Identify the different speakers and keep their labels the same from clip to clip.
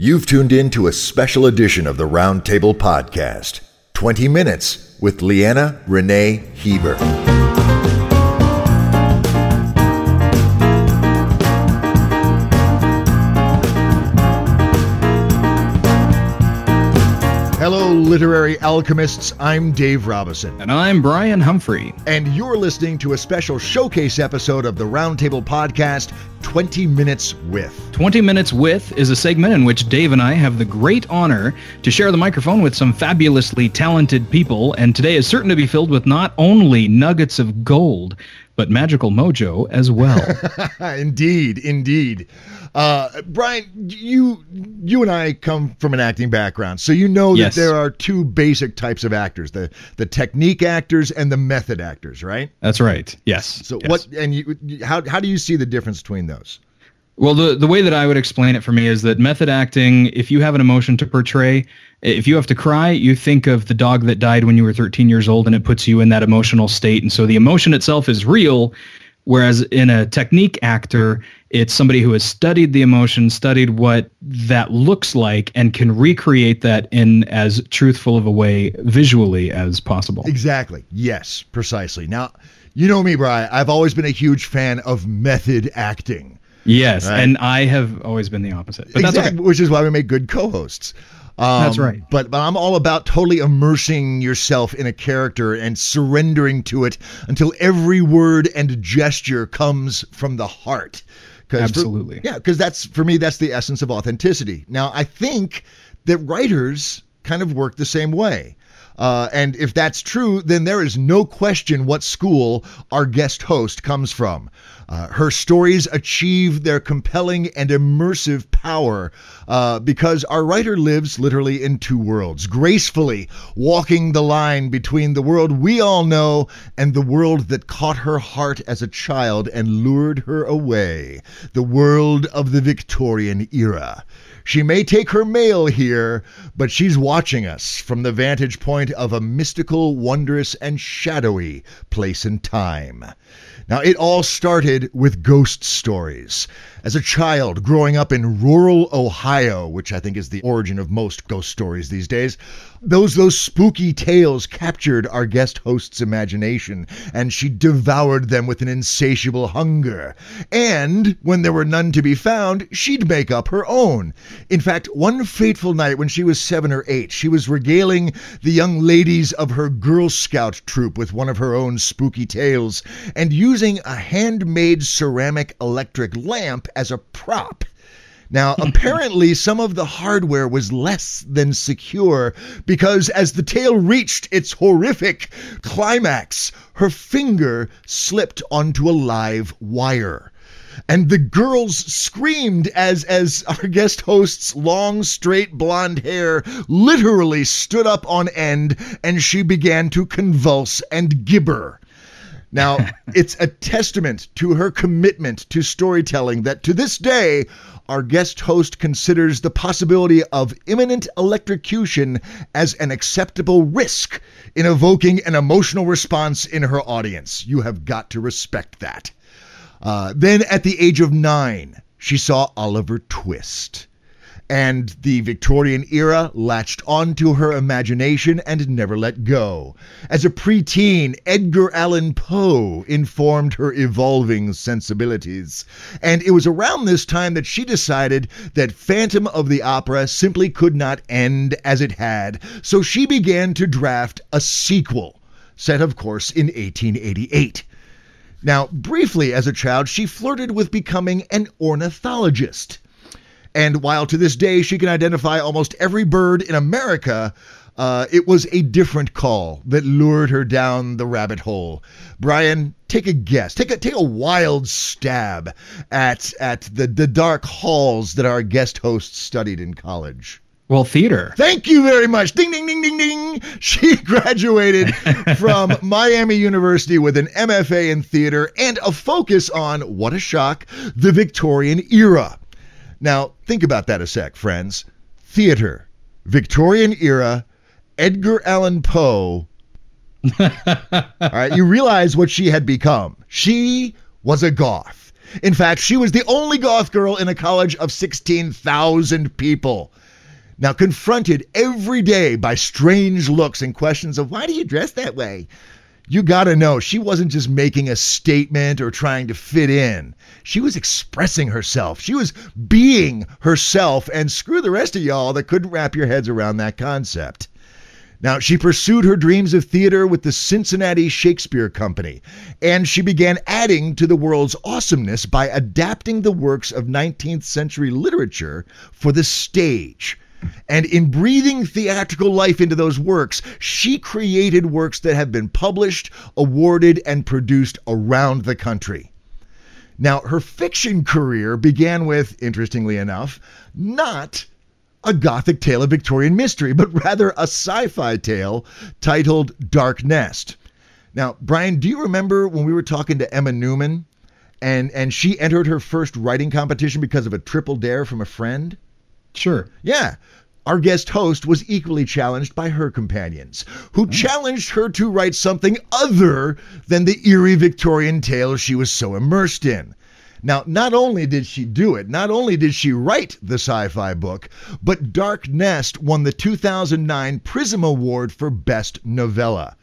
Speaker 1: You've tuned in to a special edition of the Roundtable Podcast 20 Minutes with Leanna Renee
Speaker 2: Hieber. Literary alchemists. I'm Dave Robison.
Speaker 3: And I'm Brian Humphrey.
Speaker 2: And you're listening to a special showcase episode of the Roundtable Podcast 20 Minutes With.
Speaker 3: 20 Minutes With is a segment in which Dave and I have the great honor to share the microphone with some fabulously talented people. And today is certain to be filled with not only nuggets of gold, but magical mojo as well.
Speaker 2: indeed, indeed. Uh, Brian, you you and I come from an acting background, so you know that
Speaker 3: Yes.
Speaker 2: there are two basic types of actors: the the technique actors and the method actors, right?
Speaker 3: That's right. Yes.
Speaker 2: So
Speaker 3: Yes.
Speaker 2: what and you how how do you see the difference between those?
Speaker 3: Well, the, the way that I would explain it for me is that method acting, if you have an emotion to portray, if you have to cry, you think of the dog that died when you were 13 years old and it puts you in that emotional state. And so the emotion itself is real. Whereas in a technique actor, it's somebody who has studied the emotion, studied what that looks like, and can recreate that in as truthful of a way visually as possible.
Speaker 2: Exactly. Yes, precisely. Now, you know me, Brian. I've always been a huge fan of method acting.
Speaker 3: Yes.
Speaker 2: Right.
Speaker 3: And I have always been the opposite. But that's okay.
Speaker 2: Which is why we make good co-hosts. Um,
Speaker 3: That's right.
Speaker 2: But but I'm all about totally immersing yourself in a character and surrendering to it until every word and gesture comes from the heart. 'Cause for-
Speaker 3: Absolutely.
Speaker 2: yeah, because that's for me that's the essence of authenticity. Now I think that writers kind of work the same way. Uh, and if that's true, then there is no question what school our guest host comes from. Uh, her stories achieve their compelling and immersive power uh, because our writer lives literally in two worlds, gracefully walking the line between the world we all know and the world that caught her heart as a child and lured her away the world of the Victorian era. She may take her mail here, but she's watching us from the vantage point of a mystical, wondrous, and shadowy place and time. Now, it all started with ghost stories. As a child growing up in rural Ohio, which I think is the origin of most ghost stories these days, those those spooky tales captured our guest host's imagination, and she devoured them with an insatiable hunger. And when there were none to be found, she'd make up her own. In fact, one fateful night when she was seven or eight, she was regaling the young ladies of her Girl Scout troop with one of her own spooky tales, and using a handmade ceramic electric lamp as a prop. Now, apparently, some of the hardware was less than secure because as the tale reached its horrific climax, her finger slipped onto a live wire. And the girls screamed as as our guest host's long straight blonde hair literally stood up on end and she began to convulse and gibber. Now, it's a testament to her commitment to storytelling that to this day, our guest host considers the possibility of imminent electrocution as an acceptable risk in evoking an emotional response in her audience. You have got to respect that. Uh, then, at the age of nine, she saw Oliver Twist. And the Victorian era latched onto her imagination and never let go. As a preteen, Edgar Allan Poe informed her evolving sensibilities. And it was around this time that she decided that Phantom of the Opera simply could not end as it had, so she began to draft a sequel, set, of course, in 1888. Now, briefly as a child, she flirted with becoming an ornithologist. And while to this day she can identify almost every bird in America, uh, it was a different call that lured her down the rabbit hole. Brian, take a guess. Take a take a wild stab at at the, the dark halls that our guest host studied in college.
Speaker 3: Well, theater.
Speaker 2: Thank you very much. Ding, ding, ding, ding, ding. She graduated from Miami University with an MFA in theater and a focus on, what a shock, the Victorian era. Now, think about that a sec, friends. Theater, Victorian era, Edgar Allan Poe. All right, you realize what she had become. She was a goth. In fact, she was the only goth girl in a college of 16,000 people. Now, confronted every day by strange looks and questions of why do you dress that way? You got to know she wasn't just making a statement or trying to fit in. She was expressing herself. She was being herself, and screw the rest of y'all that couldn't wrap your heads around that concept. Now, she pursued her dreams of theater with the Cincinnati Shakespeare Company, and she began adding to the world's awesomeness by adapting the works of 19th century literature for the stage. And in breathing theatrical life into those works, she created works that have been published, awarded, and produced around the country. Now, her fiction career began with, interestingly enough, not a gothic tale of Victorian mystery, but rather a sci fi tale titled Dark Nest. Now, Brian, do you remember when we were talking to Emma Newman and, and she entered her first writing competition because of a triple dare from a friend?
Speaker 3: Sure.
Speaker 2: Yeah. Our guest host was equally challenged by her companions, who mm. challenged her to write something other than the eerie Victorian tale she was so immersed in. Now, not only did she do it, not only did she write the sci fi book, but Dark Nest won the 2009 Prism Award for Best Novella.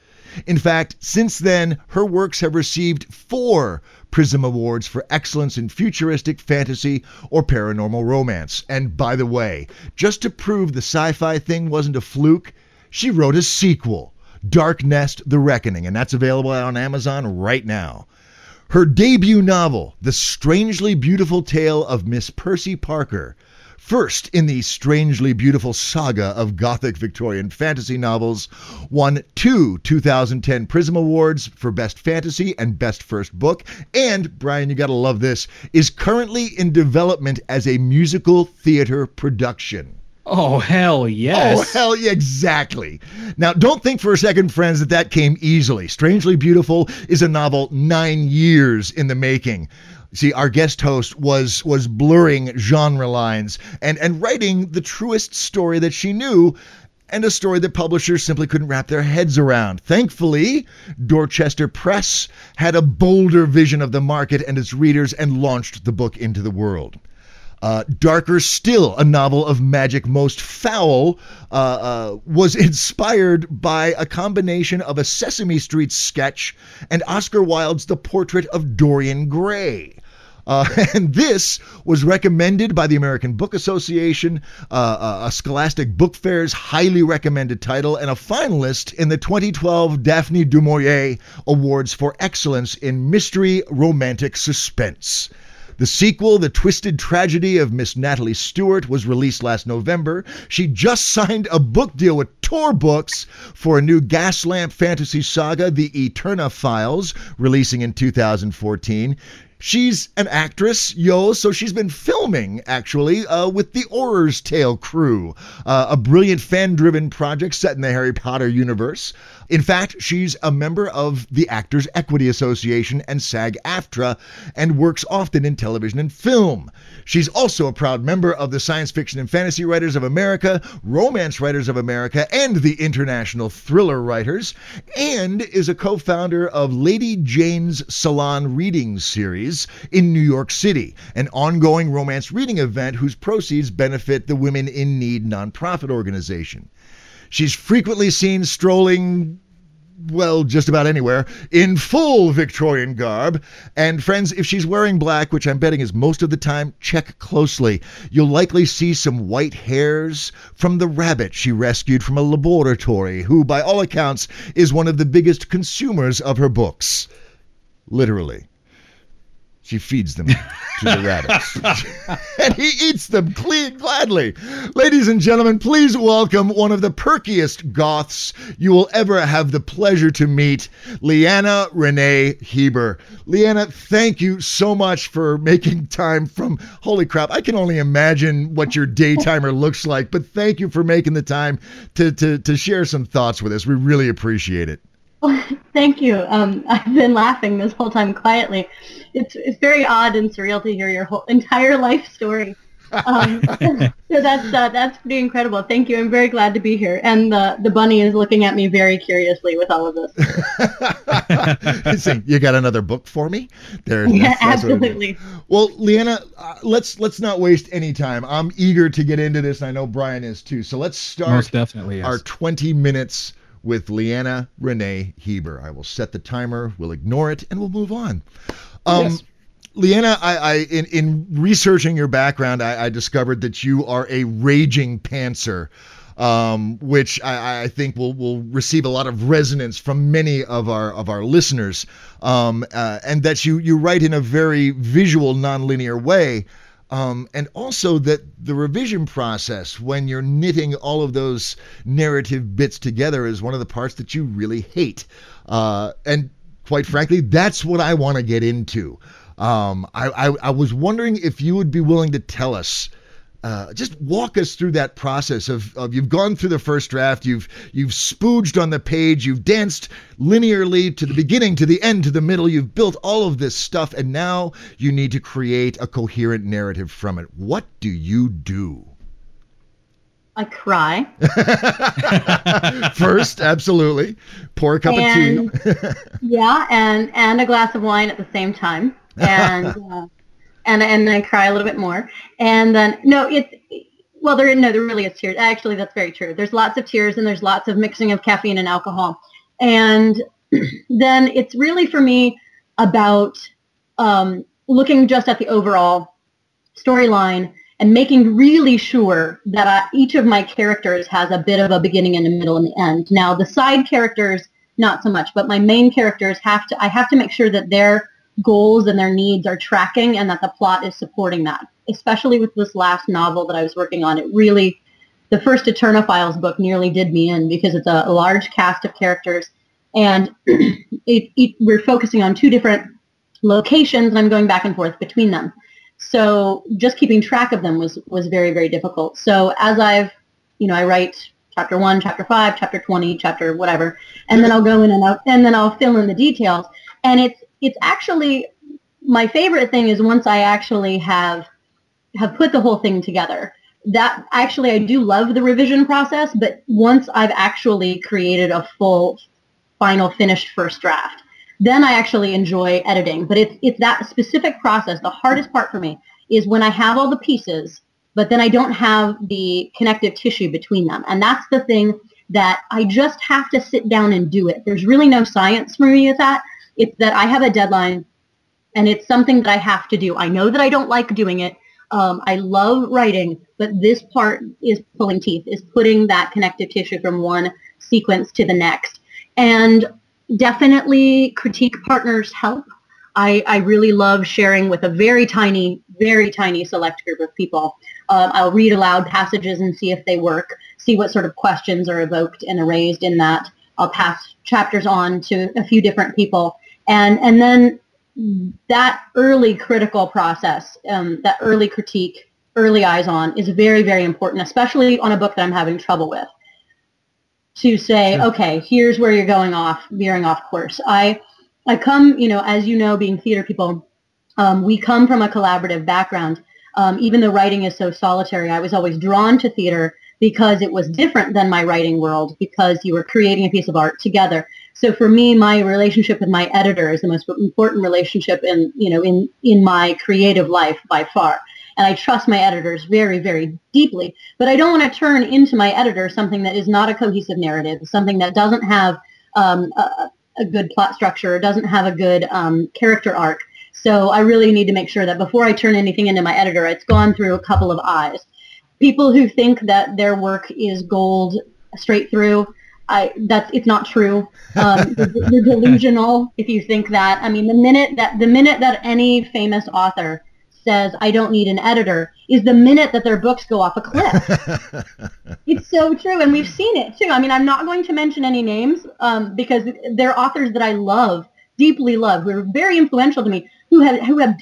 Speaker 2: In fact, since then, her works have received four Prism Awards for excellence in futuristic fantasy or paranormal romance. And by the way, just to prove the sci fi thing wasn't a fluke, she wrote a sequel, Dark Nest The Reckoning, and that's available on Amazon right now. Her debut novel, The Strangely Beautiful Tale of Miss Percy Parker, first in the strangely beautiful saga of Gothic Victorian fantasy novels, won two 2010 Prism Awards for Best Fantasy and Best First Book, and, Brian, you gotta love this, is currently in development as a musical theater production.
Speaker 3: Oh, hell yes.
Speaker 2: Oh, hell yeah, exactly. Now, don't think for a second, friends, that that came easily. Strangely Beautiful is a novel nine years in the making. See, our guest host was was blurring genre lines and, and writing the truest story that she knew and a story that publishers simply couldn't wrap their heads around. Thankfully, Dorchester Press had a bolder vision of the market and its readers and launched the book into the world. Uh, Darker Still, a novel of magic most foul, uh, uh, was inspired by a combination of a Sesame Street sketch and Oscar Wilde's The Portrait of Dorian Gray. Uh, and this was recommended by the American Book Association, uh, uh, a Scholastic Book Fair's highly recommended title, and a finalist in the 2012 Daphne du Maurier Awards for Excellence in Mystery Romantic Suspense. The sequel, The Twisted Tragedy of Miss Natalie Stewart, was released last November. She just signed a book deal with Tor Books for a new Gaslamp fantasy saga, The Eterna Files, releasing in 2014. She's an actress, yo, so she's been filming actually uh, with the Auror's Tale crew, uh, a brilliant fan driven project set in the Harry Potter universe. In fact, she's a member of the Actors Equity Association and SAG AFTRA and works often in television and film. She's also a proud member of the Science Fiction and Fantasy Writers of America, Romance Writers of America, and the International Thriller Writers, and is a co founder of Lady Jane's Salon Reading Series in New York City, an ongoing romance reading event whose proceeds benefit the Women in Need nonprofit organization. She's frequently seen strolling well, just about anywhere, in full Victorian garb. And friends, if she's wearing black, which I'm betting is most of the time, check closely. You'll likely see some white hairs from the rabbit she rescued from a laboratory, who, by all accounts, is one of the biggest consumers of her books. Literally. She feeds them to the rabbits. and he eats them clean gladly. Ladies and gentlemen, please welcome one of the perkiest goths you will ever have the pleasure to meet, Leanna Renee Hieber. Leanna, thank you so much for making time from holy crap. I can only imagine what your daytimer looks like, but thank you for making the time to to to share some thoughts with us. We really appreciate it.
Speaker 4: thank you. Um, I've been laughing this whole time quietly. It's it's very odd and surreal to hear your whole entire life story. Um, so that's uh, that's pretty incredible. Thank you. I'm very glad to be here. And the the bunny is looking at me very curiously with all of this.
Speaker 2: Saying, you got another book for me?
Speaker 4: There, yeah, that's, that's absolutely.
Speaker 2: Well, Leanna, uh, let's let's not waste any time. I'm eager to get into this, and I know Brian is too. So let's start.
Speaker 3: Most definitely, yes.
Speaker 2: our 20 minutes with Leanna Renee Hieber. I will set the timer. We'll ignore it, and we'll move on. Um, yes. Leanna, I, I in, in researching your background, I, I discovered that you are a raging pantser. Um, which I, I, think will will receive a lot of resonance from many of our of our listeners, um, uh, and that you you write in a very visual, nonlinear way, um, and also that the revision process when you're knitting all of those narrative bits together is one of the parts that you really hate, uh, and quite frankly, that's what I want to get into. Um, I, I, I, was wondering if you would be willing to tell us. Uh, just walk us through that process of, of you've gone through the first draft, you've you've spooged on the page, you've danced linearly to the beginning, to the end, to the middle, you've built all of this stuff, and now you need to create a coherent narrative from it. What do you do?
Speaker 4: I cry.
Speaker 2: First, absolutely. Pour a cup and, of tea.
Speaker 4: yeah, and and a glass of wine at the same time and uh, and and I cry a little bit more. And then no, it's well, there no, there really is tears. Actually, that's very true. There's lots of tears and there's lots of mixing of caffeine and alcohol. And then it's really for me about um, looking just at the overall storyline and making really sure that I, each of my characters has a bit of a beginning and a middle and the end. Now, the side characters, not so much, but my main characters have to, I have to make sure that they're goals and their needs are tracking and that the plot is supporting that. Especially with this last novel that I was working on, it really, the first Eterna Files book nearly did me in because it's a, large cast of characters and it, it, we're focusing on two different locations and I'm going back and forth between them. So just keeping track of them was, was very, very difficult. So as I've, you know, I write chapter one, chapter five, chapter 20, chapter whatever, and then I'll go in and out, and then I'll fill in the details. And it's, it's actually my favorite thing is once I actually have have put the whole thing together. That actually I do love the revision process, but once I've actually created a full final finished first draft, then I actually enjoy editing. But it's it's that specific process. The hardest part for me is when I have all the pieces, but then I don't have the connective tissue between them. And that's the thing that I just have to sit down and do it. There's really no science for me with that. It's that I have a deadline and it's something that I have to do. I know that I don't like doing it. Um, I love writing, but this part is pulling teeth, is putting that connective tissue from one sequence to the next. And definitely critique partners help. I, I really love sharing with a very tiny, very tiny select group of people. Um, I'll read aloud passages and see if they work, see what sort of questions are evoked and raised in that. I'll pass chapters on to a few different people and and then that early critical process, um, that early critique, early eyes on, is very very important, especially on a book that I'm having trouble with. To say, sure. okay, here's where you're going off, veering off course. I I come, you know, as you know, being theater people, um, we come from a collaborative background. Um, even though writing is so solitary, I was always drawn to theater because it was different than my writing world because you were creating a piece of art together. So for me, my relationship with my editor is the most important relationship in, you know, in, in my creative life by far. And I trust my editors very, very deeply. But I don't want to turn into my editor something that is not a cohesive narrative, something that doesn't have um, a, a, good plot structure, doesn't have a good um, character arc. So I really need to make sure that before I turn anything into my editor, it's gone through a couple of eyes. People who think that their work is gold straight through, I that's it's not true. Um, you're, delusional if you think that. I mean, the minute that the minute that any famous author says I don't need an editor is the minute that their books go off a cliff. it's so true, and we've seen it too. I mean, I'm not going to mention any names um, because they're authors that I love, deeply love, who are very influential to me, who have who have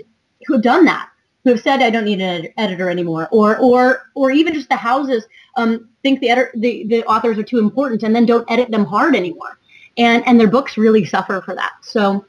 Speaker 4: who have done that who have said I don't need an ed- editor anymore, or or or even just the houses um, think the, the the authors are too important and then don't edit them hard anymore, and and their books really suffer for that. So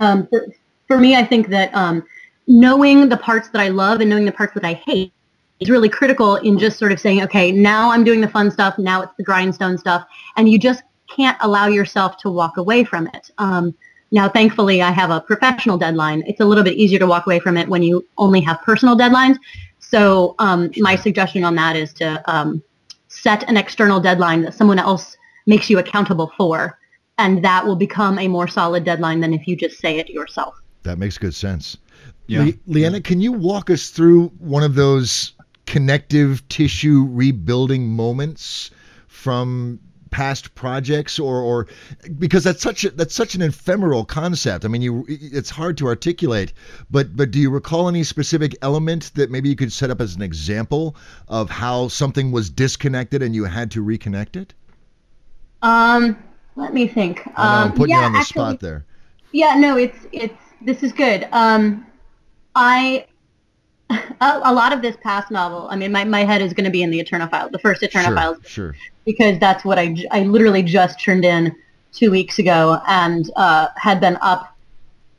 Speaker 4: um, for, for me, I think that um, knowing the parts that I love and knowing the parts that I hate is really critical in just sort of saying, okay, now I'm doing the fun stuff. Now it's the grindstone stuff. And you just can't allow yourself to walk away from it. Um, now, thankfully, I have a professional deadline. It's a little bit easier to walk away from it when you only have personal deadlines. So um, my suggestion on that is to um, set an external deadline that someone else makes you accountable for, and that will become a more solid deadline than if you just say it yourself.
Speaker 2: That makes good sense.
Speaker 3: Yeah.
Speaker 2: Le- Leanna, can you walk us through one of those connective tissue rebuilding moments from past projects or or because that's such a, that's such an ephemeral concept. I mean, you it's hard to articulate. But but do you recall any specific element that maybe you could set up as an example of how something was disconnected and you had to reconnect it?
Speaker 4: Um, let me think.
Speaker 2: I know, I'm
Speaker 4: Um,
Speaker 2: putting
Speaker 4: yeah,
Speaker 2: you on the
Speaker 4: actually-
Speaker 2: spot there.
Speaker 4: Yeah, no, it's it's this is good. Um, I a, a lot of this past novel. I mean, my, my head is going to be in the Eterna File, the first Eterna File,
Speaker 2: Sure, sure.
Speaker 4: because that's what I, I literally just turned in two weeks ago and uh, had been up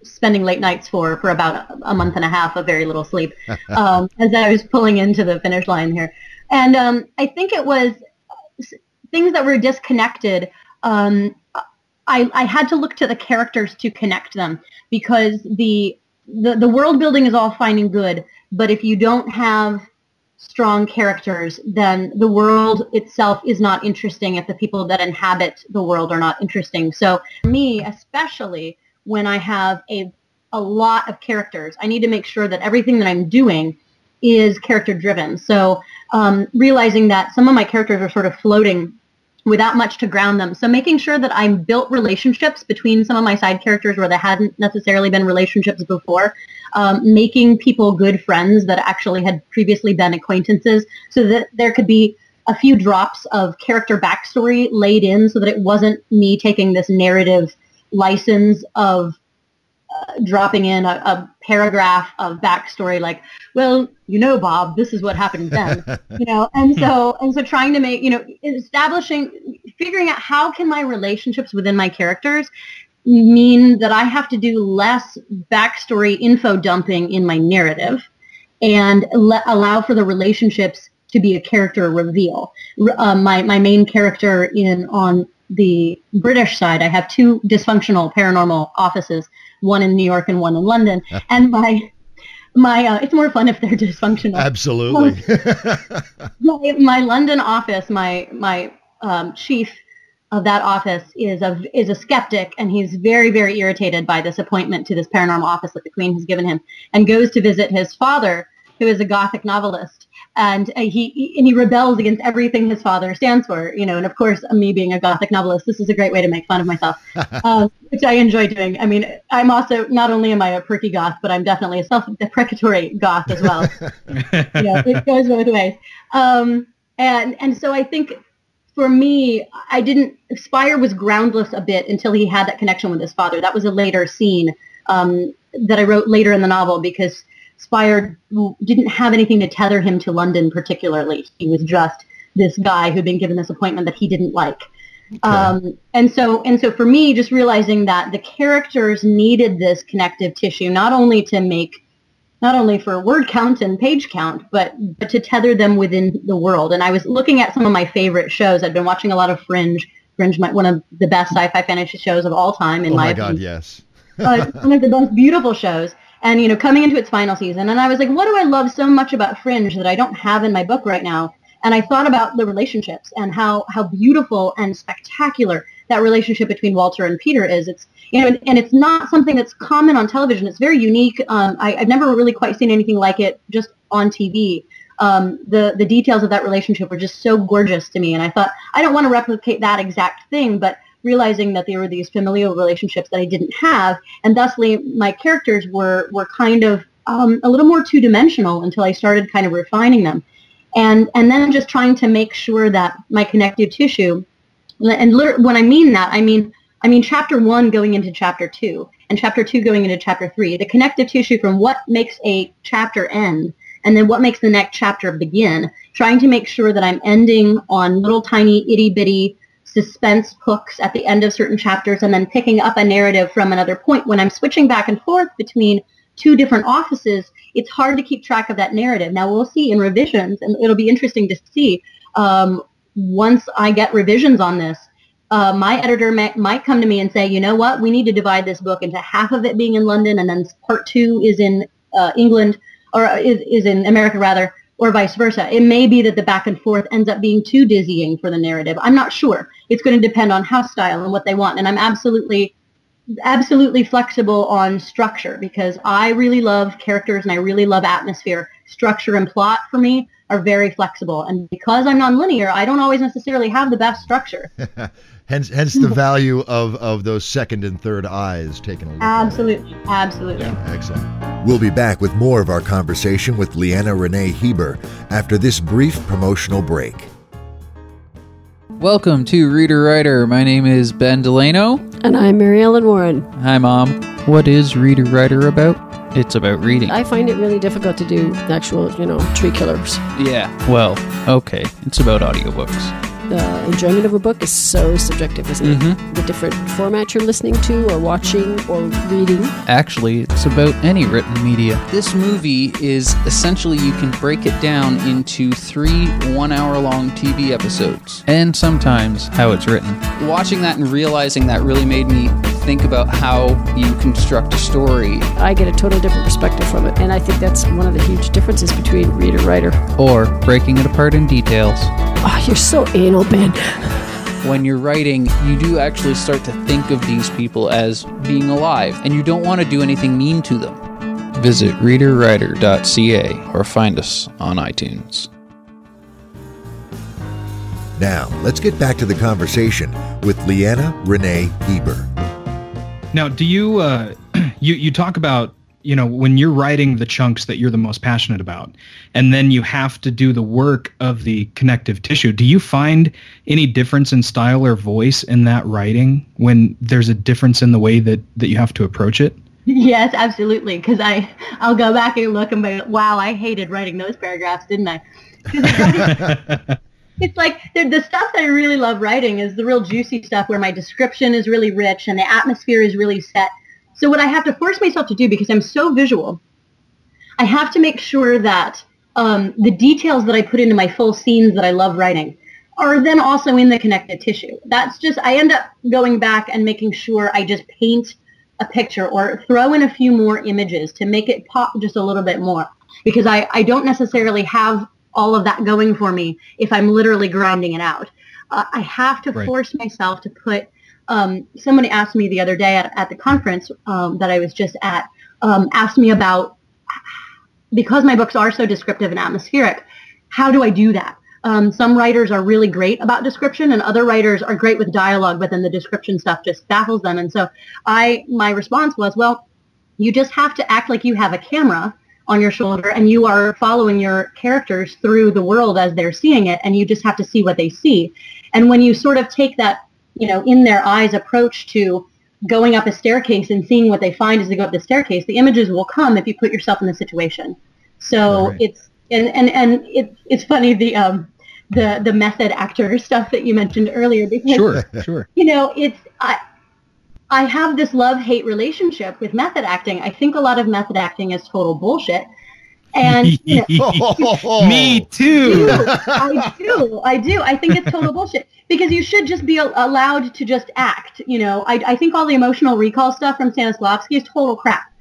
Speaker 4: spending late nights for for about a month and a half of very little sleep um, as I was pulling into the finish line here, and um, I think it was things that were disconnected. Um, I, I had to look to the characters to connect them because the, the the world building is all fine and good, but if you don't have strong characters, then the world itself is not interesting if the people that inhabit the world are not interesting. So for me, especially when I have a a lot of characters, I need to make sure that everything that I'm doing is character driven. So um, realizing that some of my characters are sort of floating without much to ground them. So making sure that I built relationships between some of my side characters where there hadn't necessarily been relationships before, um, making people good friends that actually had previously been acquaintances so that there could be a few drops of character backstory laid in so that it wasn't me taking this narrative license of dropping in a, a paragraph of backstory like, well, you know, Bob, this is what happened then, you know, and so and so trying to make, you know, establishing, figuring out how can my relationships within my characters mean that I have to do less backstory info dumping in my narrative and le- allow for the relationships to be a character reveal. R- uh, my my main character in on the British side, I have two dysfunctional paranormal offices, one in New York and one in London, and my my uh, it's more fun if they're dysfunctional.
Speaker 2: Absolutely.
Speaker 4: my, my London office, my my um, chief of that office is a is a skeptic, and he's very very irritated by this appointment to this paranormal office that the Queen has given him, and goes to visit his father, who is a Gothic novelist, and uh, he and he rebels against everything his father stands for, you know. And of course, me being a Gothic novelist, this is a great way to make fun of myself, um, which I enjoy doing. I mean, I'm also not only am I a perky goth, but I'm definitely a self-deprecatory goth as well you know, it goes both ways. Um, and and so I think for me, I didn't. Spire was groundless a bit until he had that connection with his father. That was a later scene um, that I wrote later in the novel because Spire didn't have anything to tether him to London particularly. He was just this guy who'd been given this appointment that he didn't like. Um, and so and so for me, just realizing that the characters needed this connective tissue not only to make not only for word count and page count, but, but to tether them within the world. And I was looking at some of my favorite shows. I've been watching a lot of Fringe. Fringe, my, one of the best sci-fi fantasy shows of all time, in
Speaker 2: oh
Speaker 4: my,
Speaker 2: my God,
Speaker 4: opinion.
Speaker 2: yes.
Speaker 4: uh, one of the most beautiful shows. And you know, coming into its final season, and I was like, what do I love so much about Fringe that I don't have in my book right now? And I thought about the relationships and how how beautiful and spectacular that relationship between Walter and Peter is. It's you know, and, and it's not something that's common on television. It's very unique. Um, I, I've never really quite seen anything like it just on TV. Um, the the details of that relationship were just so gorgeous to me, and I thought I don't want to replicate that exact thing, but realizing that there were these familial relationships that I didn't have, and thusly my characters were were kind of um, a little more two dimensional until I started kind of refining them, and and then just trying to make sure that my connective tissue, and lit- when I mean that, I mean I mean chapter one going into chapter two, and chapter two going into chapter three, the connective tissue from what makes a chapter end and then what makes the next chapter begin, trying to make sure that I'm ending on little tiny itty bitty suspense hooks at the end of certain chapters and then picking up a narrative from another point when I'm switching back and forth between two different offices it's hard to keep track of that narrative. Now we'll see in revisions, and it'll be interesting to see um, once I get revisions on this. Uh, my editor may, might come to me and say, you know what, we need to divide this book into half of it being in London, and then part two is in uh, England, or is, is in America rather, or vice versa. It may be that the back and forth ends up being too dizzying for the narrative. I'm not sure. It's going to depend on house style and what they want, and I'm absolutely absolutely flexible on structure because I really love characters and I really love atmosphere. Structure and plot for me are very flexible. And because I'm nonlinear, I don't always necessarily have the best structure.
Speaker 2: hence hence the value of, of those second and third eyes taken a look
Speaker 4: Absolutely. Absolutely.
Speaker 2: Yeah. Excellent.
Speaker 1: We'll be back with more of our conversation with Leanna Renee Hieber after this brief promotional break.
Speaker 5: Welcome to Reader Writer. My name is Ben Delano.
Speaker 6: And I'm Mary Ellen Warren.
Speaker 5: Hi, Mom. What is Reader Writer about? It's about reading.
Speaker 6: I find it really difficult to do actual, you know, tree killers.
Speaker 5: yeah, well, okay. It's about audiobooks.
Speaker 6: The enjoyment of a book is so subjective, isn't it?
Speaker 5: Mhm.
Speaker 6: The different format you're listening to, or watching, or reading.
Speaker 5: Actually, it's about any written media. This movie is essentially you can break it down into three one hour long TV episodes, and sometimes how it's written. Watching that and realizing that really made me think about how you construct a story
Speaker 6: I get a totally different perspective from it, and I think that's one of the huge differences between reader writer.
Speaker 5: or breaking it apart in details.
Speaker 6: Oh, you're so anal, Ben.
Speaker 5: when you're writing, you do actually start to think of these people as being alive, and you don't want to do anything mean to them. Visit readerwriter.ca or find us on iTunes.
Speaker 1: Now, let's get back to the conversation with Leanna Renee Hieber.
Speaker 3: Now, do you uh, you you talk about you know when you're writing the chunks that you're the most passionate about, and then you have to do the work of the connective tissue. Do you find any difference in style or voice in that writing when there's a difference in the way that that you have to approach it?
Speaker 4: Yes, absolutely. Because I, I'll go back and look and be, wow, I hated writing those paragraphs, didn't I? it's like the, the stuff that I really love writing is the real juicy stuff where my description is really rich and the atmosphere is really set. So what I have to force myself to do because I'm so visual, I have to make sure that um, the details that I put into my full scenes that I love writing are then also in the connective tissue. That's just I end up going back and making sure I just paint a picture or throw in a few more images to make it pop just a little bit more because I, I don't necessarily have all of that going for me if I'm literally grinding it out. Uh, I have to
Speaker 3: Right.
Speaker 4: force myself to put. Um, somebody asked me the other day at, at the conference um, that I was just at, um, asked me about because my books are so descriptive and atmospheric. How do I do that? Um, some writers are really great about description, and other writers are great with dialogue, but then the description stuff just baffles them. And so, I my response was, well, you just have to act like you have a camera on your shoulder and you are following your characters through the world as they're seeing it and you just have to see what they see and when you sort of take that you know in their eyes approach to going up a staircase and seeing what they find as they go up the staircase the images will come if you put yourself in the situation so
Speaker 2: Right.
Speaker 4: it's and and and it's it's funny the um the the method actor stuff that you mentioned earlier because
Speaker 3: Sure, sure.
Speaker 4: you know, it's I I have this love-hate relationship with method acting. I think a lot of method acting is total bullshit. And you know,
Speaker 3: Me too.
Speaker 4: I do. I do. I think it's total bullshit because you should just be al- allowed to just act. You know, I, I think all the emotional recall stuff from Stanislavski is total crap.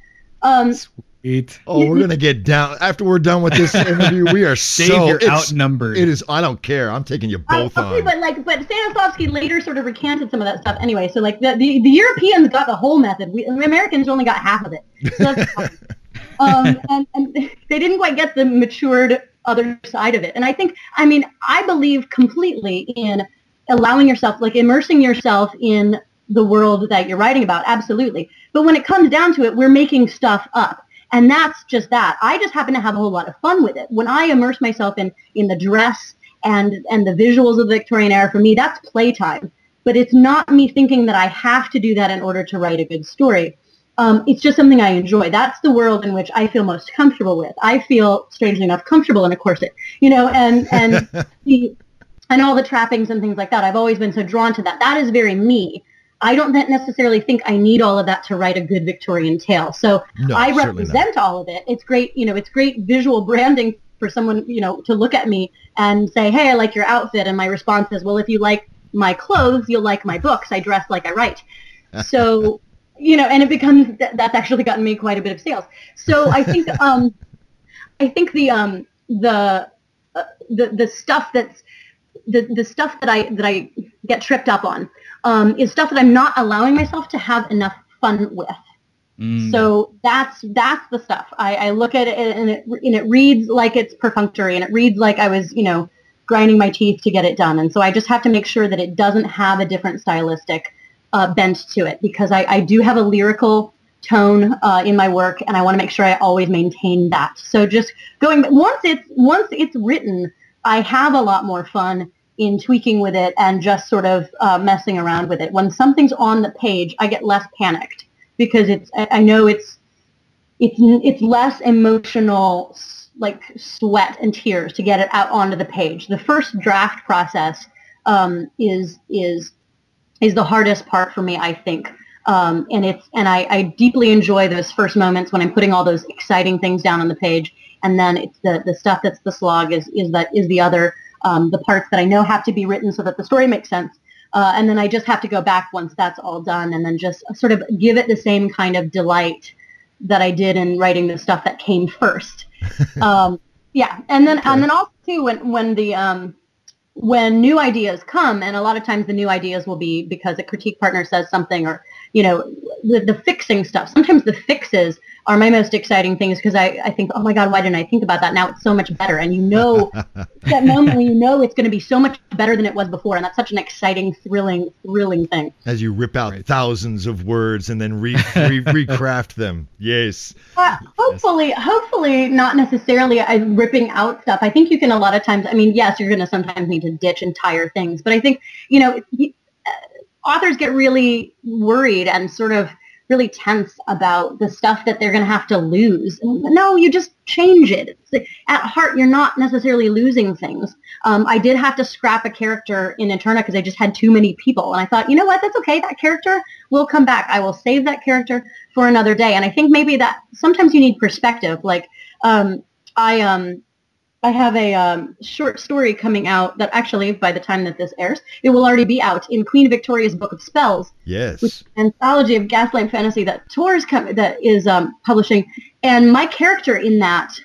Speaker 4: Um,
Speaker 3: Sweet.
Speaker 2: Oh, we're gonna get down after we're done with this interview. We are so
Speaker 3: you're outnumbered.
Speaker 2: It is. I don't care. I'm taking you
Speaker 4: I-
Speaker 2: both
Speaker 4: okay,
Speaker 2: on.
Speaker 4: but like, but Stanislavski later sort of recanted some of that stuff anyway. So like, the the, the Europeans got the whole method. We the Americans only got half of it. So um, and and they didn't quite get the matured other side of it. And I think, I mean, I believe completely in allowing yourself, like immersing yourself in the world that you're writing about. Absolutely. But when it comes down to it, we're making stuff up. And that's just that. I just happen to have a whole lot of fun with it. When I immerse myself in, in the dress and, and the visuals of the Victorian era, for me, that's playtime. But it's not me thinking that I have to do that in order to write a good story. Um, it's just something I enjoy. That's the world in which I feel most comfortable with. I feel, strangely enough, comfortable in a corset, you know, and, and the, and all the trappings and things like that. I've always been so drawn to that. That is very me. I don't necessarily think I need all of that to write a good Victorian tale. So
Speaker 2: No,
Speaker 4: I represent all of it. It's great, you know, it's great visual branding for someone, you know, to look at me and say, "Hey, I like your outfit." And my response is, "Well, if you like my clothes, you'll like my books. I dress like I write." So, you know, and it becomes that, that's actually gotten me quite a bit of sales. So I think um I think the um the uh, the the stuff that's the the stuff that I that I get tripped up on um, is stuff that I'm not allowing myself to have enough fun with.
Speaker 3: Mm.
Speaker 4: So that's that's the stuff. I, I look at it and it and it reads like it's perfunctory and it reads like I was you know grinding my teeth to get it done. And so I just have to make sure that it doesn't have a different stylistic uh, bent to it because I, I do have a lyrical tone uh, in my work and I want to make sure I always maintain that. So just going once it's once it's written, I have a lot more fun in tweaking with it and just sort of uh, messing around with it. When something's on the page, I get less panicked because it's I, know it's it's it's less emotional like sweat and tears to get it out onto the page. The first draft process um, is is is the hardest part for me, I think. Um, and it's and I, I deeply enjoy those first moments when I'm putting all those exciting things down on the page, and then it's the the stuff that's the slog is is that is the other um, the parts that I know have to be written so that the story makes sense. Uh, and then I just have to go back once that's all done and then just sort of give it the same kind of delight that I did in writing the stuff that came first. um, yeah, and then and then also too when when the um, when new ideas come, and a lot of times the new ideas will be because a critique partner says something, or you know, the, the fixing stuff. Sometimes the fixes are my most exciting things because I, I think, oh my God, why didn't I think about that? Now it's so much better. And you know, that moment when you know it's going to be so much better than it was before. And that's such an exciting, thrilling, thrilling thing.
Speaker 2: As you rip out thousands of words and then re, re, recraft them. Yes.
Speaker 4: Uh, hopefully, hopefully not necessarily uh, ripping out stuff. I think you can a lot of times, I mean, yes, you're going to sometimes need to ditch entire things, but I think, you know, authors get really worried and sort of really tense about the stuff that they're going to have to lose. No, you just change it. At heart, you're not necessarily losing things. Um, I did have to scrap a character in Eterna because I just had too many people. And I thought, you know what? That's okay. That character will come back. I will save that character for another day. And I think maybe that sometimes you need perspective. Like um, I um, I have a um, short story coming out that actually, by the time that this airs, it will already be out in Queen Victoria's Book of Spells.
Speaker 2: Yes.
Speaker 4: Which anthology of gaslight fantasy that Tor is com- that is um, publishing, and my character in that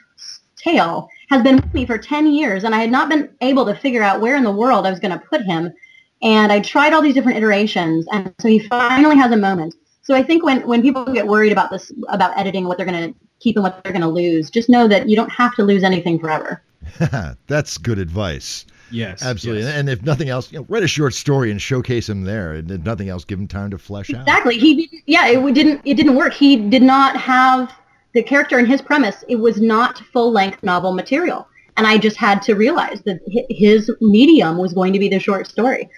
Speaker 4: tale has been with me for ten years, and I had not been able to figure out where in the world I was going to put him, and I tried all these different iterations, and so he finally has a moment. So I think when, when people get worried about this, about editing, what they're going to keep and what they're going to lose, just know that you don't have to lose anything forever.
Speaker 2: That's good advice.
Speaker 3: Yes,
Speaker 2: absolutely.
Speaker 3: yes.
Speaker 2: And if nothing else, you know, write a short story and showcase him there. And if nothing else, give him time to flesh out.
Speaker 4: Exactly. He. Yeah, it didn't. It didn't work. He did not have the character and his premise. It was not full length novel material, and I just had to realize that his medium was going to be the short story.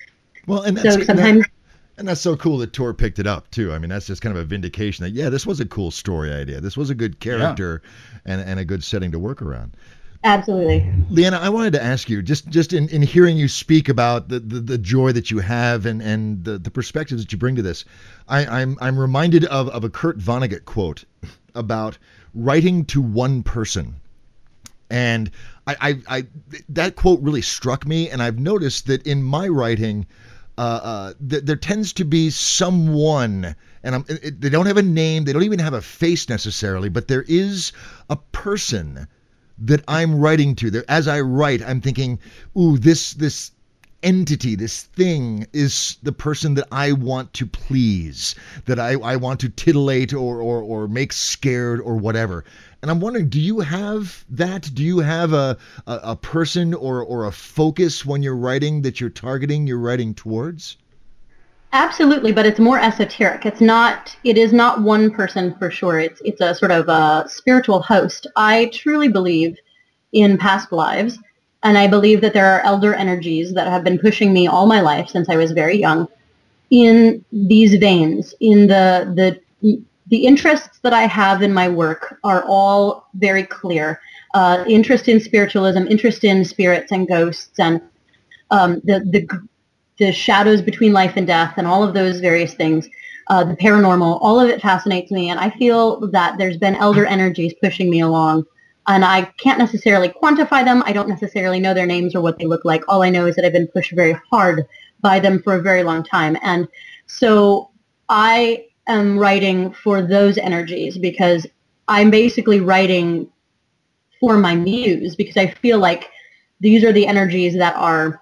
Speaker 2: Well, and
Speaker 4: so sometimes.
Speaker 2: That, and that's so cool that Tor picked it up too. I mean, that's just kind of a vindication that yeah, this was a cool story idea. This was a good character yeah. and, and a good setting to work around.
Speaker 4: Absolutely.
Speaker 2: Leanna, I wanted to ask you, just just in, in hearing you speak about the, the, the joy that you have and, and the, the perspectives that you bring to this, I, I'm I'm reminded of, of a Kurt Vonnegut quote about writing to one person. And I, I, I that quote really struck me, and I've noticed that in my writing, uh, uh, th- there tends to be someone, and it, they don't have a name, they don't even have a face necessarily, but there is a person that I'm writing to. There, as I write, I'm thinking, "Ooh, this this entity, this thing, is the person that I want to please, that I, I want to titillate or, or or make scared or whatever." And I'm wondering, do you have that? Do you have a, a, a person or, or a focus when you're writing that you're targeting, you're writing towards?
Speaker 4: Absolutely, but it's more esoteric. It's not. It is not one person for sure. It's it's a sort of a spiritual host. I truly believe in past lives, and I believe that there are elder energies that have been pushing me all my life since I was very young, in these veins. In the the the interests that I have in my work are all very clear. Uh, interest in spiritualism, interest in spirits and ghosts, and um, the the the shadows between life and death and all of those various things, uh, the paranormal, all of it fascinates me. And I feel that there's been elder energies pushing me along. And I can't necessarily quantify them. I don't necessarily know their names or what they look like. All I know is that I've been pushed very hard by them for a very long time. And so I am writing for those energies because I'm basically writing for my muse because I feel like these are the energies that are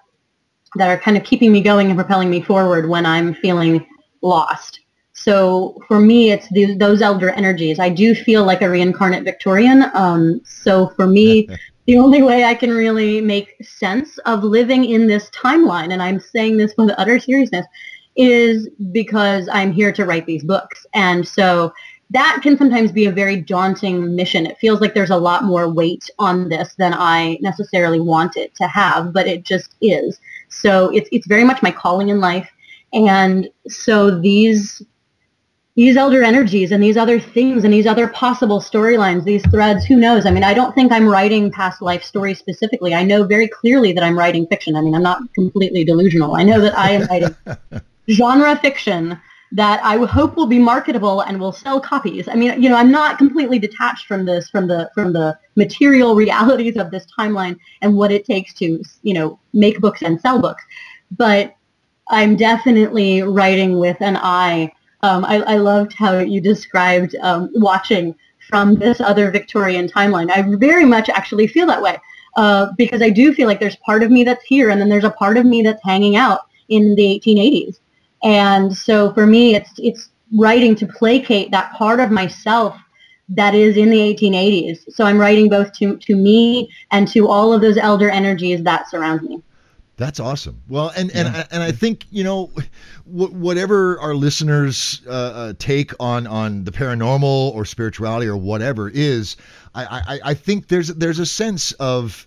Speaker 4: that are kind of keeping me going and propelling me forward when I'm feeling lost. So for me, it's the, those elder energies. I do feel like a reincarnate Victorian. Um, so for me, the only way I can really make sense of living in this timeline, and I'm saying this with utter seriousness, is because I'm here to write these books. And so that can sometimes be a very daunting mission. It feels like there's a lot more weight on this than I necessarily want it to have, but it just is. So it's it's very much my calling in life. And so these these elder energies and these other things and these other possible storylines, these threads, who knows? I mean, I don't think I'm writing past life stories specifically. I know very clearly that I'm writing fiction. I mean, I'm not completely delusional. I know that I am writing genre fiction that I hope will be marketable and will sell copies. I mean, you know, I'm not completely detached from this, from the from the material realities of this timeline and what it takes to, you know, make books and sell books. But I'm definitely writing with an eye. Um, I, I, loved how you described um, watching from this other Victorian timeline. I very much actually feel that way uh, because I do feel like there's part of me that's here and then there's a part of me that's hanging out in the 1880s. And so for me, it's it's writing to placate that part of myself that is in the 1880s. So I'm writing both to to me and to all of those elder energies that surround me.
Speaker 2: That's awesome. Well, and yeah. and and I think you know, whatever our listeners uh, uh, take on on the paranormal or spirituality or whatever is, I, I I think there's there's a sense of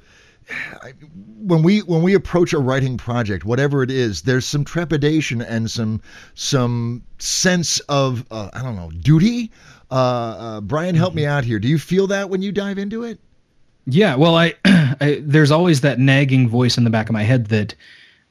Speaker 2: when we when we approach a writing project, whatever it is, there's some trepidation and some some sense of uh, I don't know duty. Uh, uh, Brian, help me mm-hmm. out here. Do you feel that when you dive into it?
Speaker 3: Yeah, well, I, I there's always that nagging voice in the back of my head that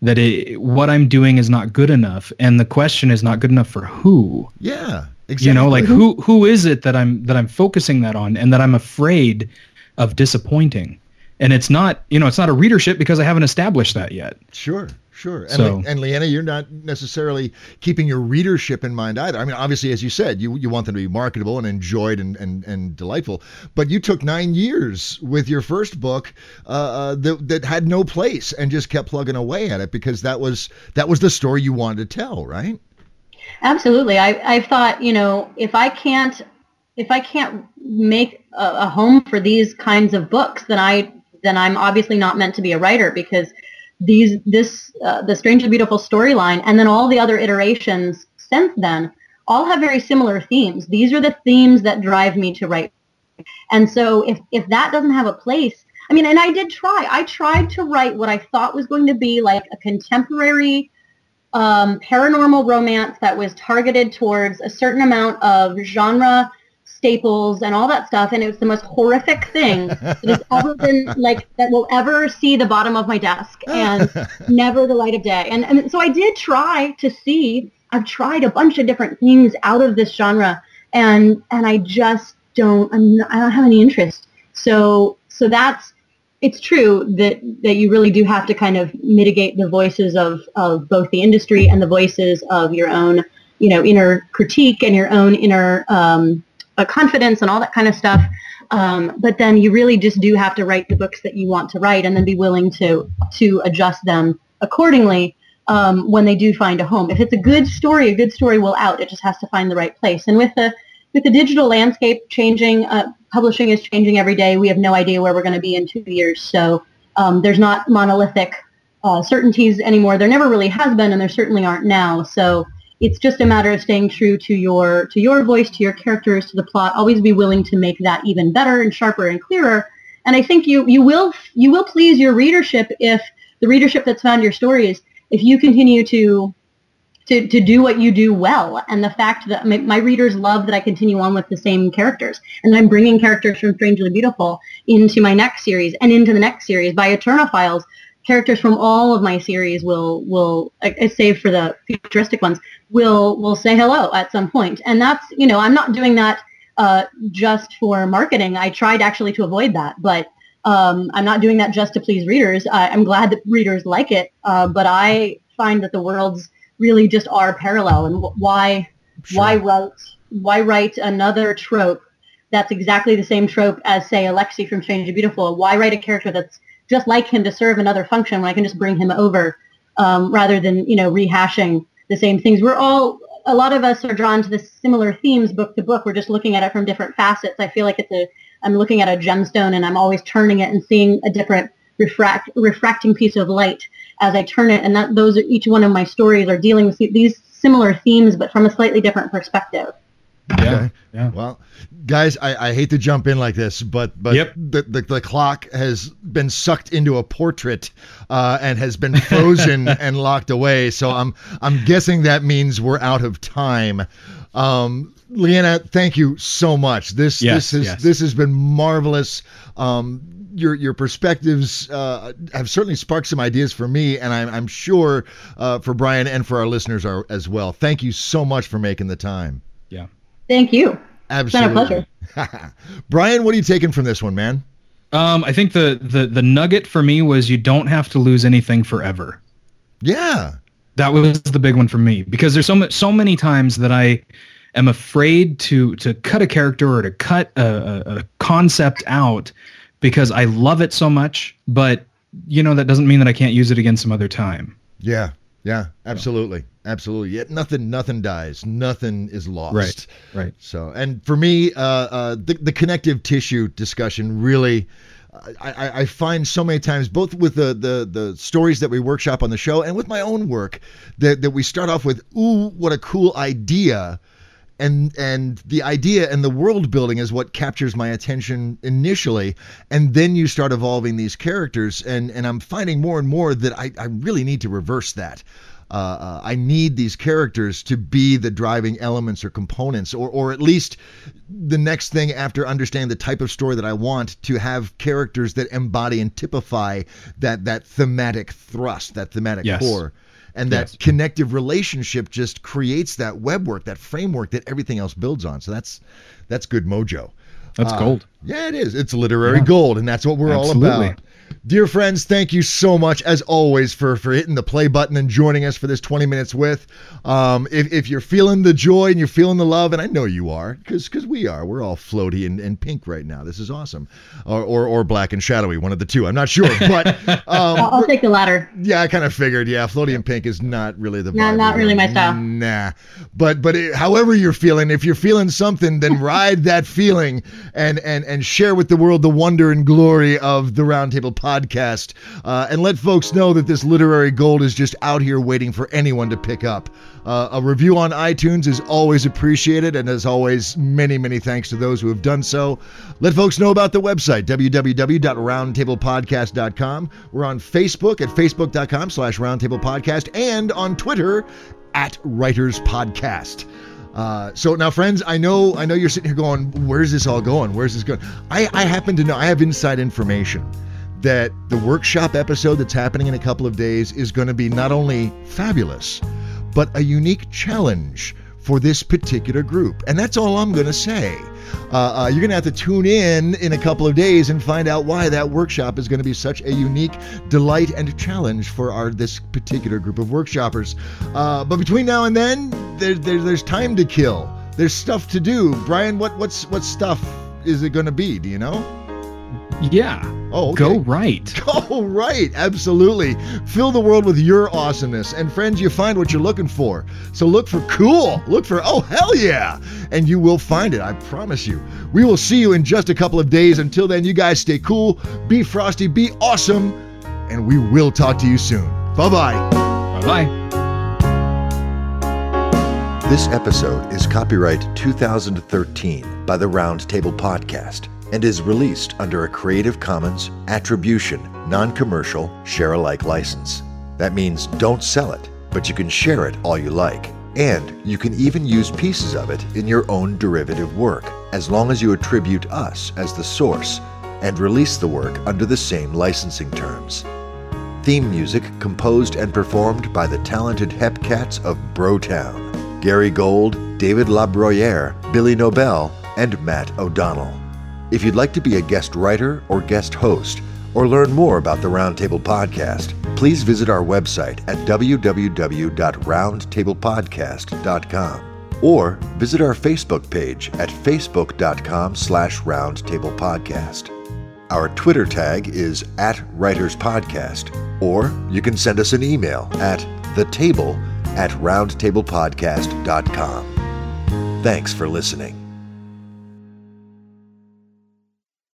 Speaker 3: that it, what I'm doing is not good enough, and the question is not good enough for who.
Speaker 2: Yeah,
Speaker 3: exactly. You know, like who who is it that I'm that I'm focusing that on, and that I'm afraid of disappointing and it's not you know it's not a readership because I haven't established that yet.
Speaker 2: Sure, sure. And, so, and Leanna, you're not necessarily keeping your readership in mind either. I mean, obviously, as you said, you you want them to be marketable and enjoyed and and, and delightful. But you took nine years with your first book uh, uh, that that had no place and just kept plugging away at it because that was that was the story you wanted to tell, right?
Speaker 4: Absolutely. I I thought you know if I can't if I can't make a, a home for these kinds of books, then I then I'm obviously not meant to be a writer because these this uh, the strangely beautiful storyline and then all the other iterations since then all have very similar themes. These are the themes that drive me to write. And so if if that doesn't have a place, I mean, and I did try. I tried to write what I thought was going to be like a contemporary um, paranormal romance that was targeted towards a certain amount of genre staples and all that stuff and it was the most horrific thing that has ever been like that will ever see the bottom of my desk and never the light of day. And, and so i did try to see i've tried a bunch of different things out of this genre and and i just don't I'm not, i don't have any interest. So so that's it's true that that you really do have to kind of mitigate the voices of of both the industry and the voices of your own you know inner critique and your own inner um, confidence and all that kind of stuff. Um, but then you really just do have to write the books that you want to write and then be willing to to adjust them accordingly um, when they do find a home. If it's a good story, a good story will out. It just has to find the right place. And with the with the digital landscape changing, uh, publishing is changing every day. We have no idea where we're going to be in two years. So um, there's not monolithic uh, certainties anymore. There never really has been, and there certainly aren't now. So it's just a matter of staying true to your to your voice, to your characters, to the plot. Always be willing to make that even better and sharper and clearer. And I think you you will you will please your readership if the readership that's found your stories if you continue to to, to do what you do well. And the fact that my, my, readers love that I continue on with the same characters. And I'm bringing characters from Strangely Beautiful into my next series and into the next series. By Eterna Files, characters from all of my series will will uh, save for the futuristic ones will will say hello at some point. And that's you know i'm not doing that uh, just for marketing. I tried actually to avoid that but um, i'm not doing that just to please readers. I, am glad that readers like it uh, but i find that the worlds really just are parallel. And why sure. why write why write another trope that's exactly the same trope as say alexi from strange and beautiful? Why write a character that's just like him to serve another function when I can just bring him over um, rather than, you know, rehashing the same things. We're all, a lot of us are drawn to the similar themes book to book. We're just looking at it from different facets. I feel like it's a, I'm looking at a gemstone and I'm always turning it and seeing a different refract, refracting piece of light as I turn it. And that those are, each one of my stories are dealing with these similar themes, but from a slightly different perspective.
Speaker 2: Yeah. Okay. Yeah. Well, guys, I, I hate to jump in like this, but but yep. the, the, the clock has been sucked into a portrait uh, and has been frozen and locked away. So I'm I'm guessing that means we're out of time. Um, Leanna, thank you so much. This yes, this has yes. this has been marvelous. Um, your your perspectives uh, have certainly sparked some ideas for me, and I'm, I'm sure uh, for Brian and for our listeners are, as well. Thank you so much for making the time.
Speaker 3: Yeah.
Speaker 4: Thank you.
Speaker 2: Absolutely. It's been a pleasure. Brian, what are you taking from this one, man?
Speaker 3: Um, I think the, the the nugget for me was you don't have to lose anything forever.
Speaker 2: Yeah.
Speaker 3: That was the big one for me because there's so much so many times that I am afraid to to cut a character or to cut a, a, a concept out because I love it so much, but you know that doesn't mean that I can't use it again some other time.
Speaker 2: Yeah. Yeah, absolutely, absolutely. Yet nothing, nothing dies. Nothing is lost.
Speaker 3: Right, right.
Speaker 2: So, and for me, uh, uh, the the connective tissue discussion really. I, I find so many times, both with the, the the stories that we workshop on the show and with my own work, that, that we start off with, ooh, what a cool idea, and and the idea and the world building is what captures my attention initially. And then you start evolving these characters and and i'm finding more and more that i, I really need to reverse that. Uh, uh, I need these characters to be the driving elements or components, or, or at least the next thing after understanding the type of story that I want to have characters that embody and typify that that thematic thrust, that thematic yes. core and that yes. connective relationship just creates that web work, that framework that everything else builds on. So that's that's good mojo.
Speaker 3: That's uh, gold.
Speaker 2: Yeah, it is. It's literary yeah. gold, and that's what we're Absolutely. all about. Dear friends, thank you so much as always for for hitting the play button and joining us for this 20 minutes with. Um, if, if you're feeling the joy and you're feeling the love, and I know you are, because we are, we're all floaty and, and pink right now. This is awesome, or, or or black and shadowy, one of the two. I'm not sure, but um,
Speaker 4: I'll take the latter.
Speaker 2: Yeah, I kind of figured. Yeah, floaty and pink is not really the.
Speaker 4: No, not really my style.
Speaker 2: Nah, but but it, however you're feeling, if you're feeling something, then ride that feeling and and and share with the world the wonder and glory of the Roundtable podcast. Uh, and let folks know that this literary gold is just out here waiting for anyone to pick up. Uh, a review on iTunes is always appreciated. And as always, many, many thanks to those who have done so. Let folks know about the website, www.roundtablepodcast.com. We're on Facebook at facebook.com slash roundtablepodcast and on Twitter at Writers Podcast. Uh, so now, friends, I know I know you're sitting here going, "Where's this all going? Where's this going?" I, I happen to know I have inside information that the workshop episode that's happening in a couple of days is going to be not only fabulous, but a unique challenge for this particular group. And that's all I'm going to say. Uh, uh, you're going to have to tune in in a couple of days and find out why that workshop is going to be such a unique delight and challenge for our this particular group of workshoppers. Uh, but between now and then, there, there, there's time to kill. There's stuff to do. Brian, what what's what stuff is it going to be? Do you know?
Speaker 3: Yeah. Oh, okay. go right.
Speaker 2: Go right. Absolutely. Fill the world with your awesomeness. And friends, you find what you're looking for. So look for cool. Look for, oh, hell yeah. And you will find it. I promise you. We will see you in just a couple of days. Until then, you guys stay cool, be frosty, be awesome. And we will talk to you soon. Bye bye.
Speaker 3: Bye bye.
Speaker 1: This episode is copyright 2013 by the Roundtable Podcast and is released under a Creative Commons Attribution, Non Commercial, Share Alike license. That means don't sell it, but you can share it all you like. And you can even use pieces of it in your own derivative work, as long as you attribute us as the source and release the work under the same licensing terms.
Speaker 2: Theme music composed and performed by the talented Hepcats of Brotown Gary Gold, David LaBruyere, Billy Nobel, and Matt O'Donnell. If you'd like to be a guest writer or guest host, or learn more about the Roundtable Podcast, please visit our website at www.roundtablepodcast.com or visit our Facebook page at facebook.com slash roundtablepodcast. Our Twitter tag is at Writers Podcast, or you can send us an email at thetable at roundtablepodcast.com. Thanks for listening.